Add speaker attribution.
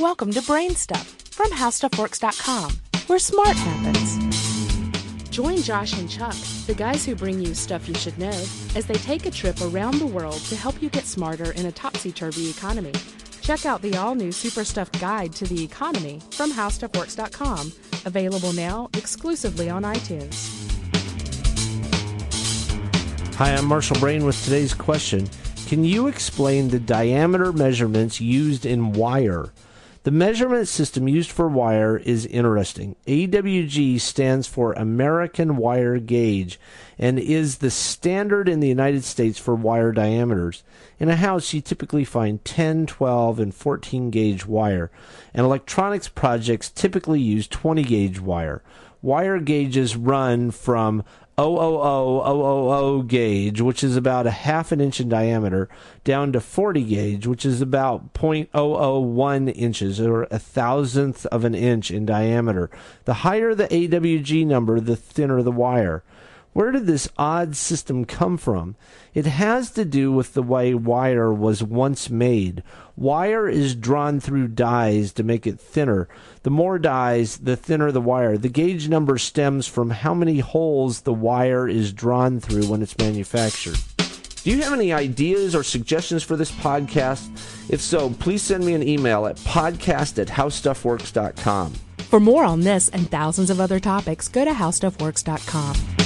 Speaker 1: Welcome to Brain Stuff from HowStuffWorks.com, where smart happens. Join Josh and Chuck, the guys who bring you stuff you should know, as they take a trip around the world to help you get smarter in a topsy turvy economy. Check out the all new Super Stuff Guide to the Economy from HowStuffWorks.com, available now exclusively on iTunes.
Speaker 2: Hi, I'm Marshall Brain with today's question. Can you explain the diameter measurements used in wire? The measurement system used for wire is interesting. AWG stands for American Wire Gauge and is the standard in the United States for wire diameters. In a house, you typically find 10, 12, and 14 gauge wire, and electronics projects typically use 20 gauge wire. Wire gauges run from 00000 gauge, which is about a half an inch in diameter, down to 40 gauge, which is about 0.001 inches or a thousandth of an inch in diameter. The higher the AWG number, the thinner the wire. Where did this odd system come from? It has to do with the way wire was once made. Wire is drawn through dies to make it thinner. The more dies, the thinner the wire. The gauge number stems from how many holes the wire is drawn through when it's manufactured. Do you have any ideas or suggestions for this podcast? If so, please send me an email at podcast at howstuffworks.com.
Speaker 1: For more on this and thousands of other topics, go to HowStuffWorks.com.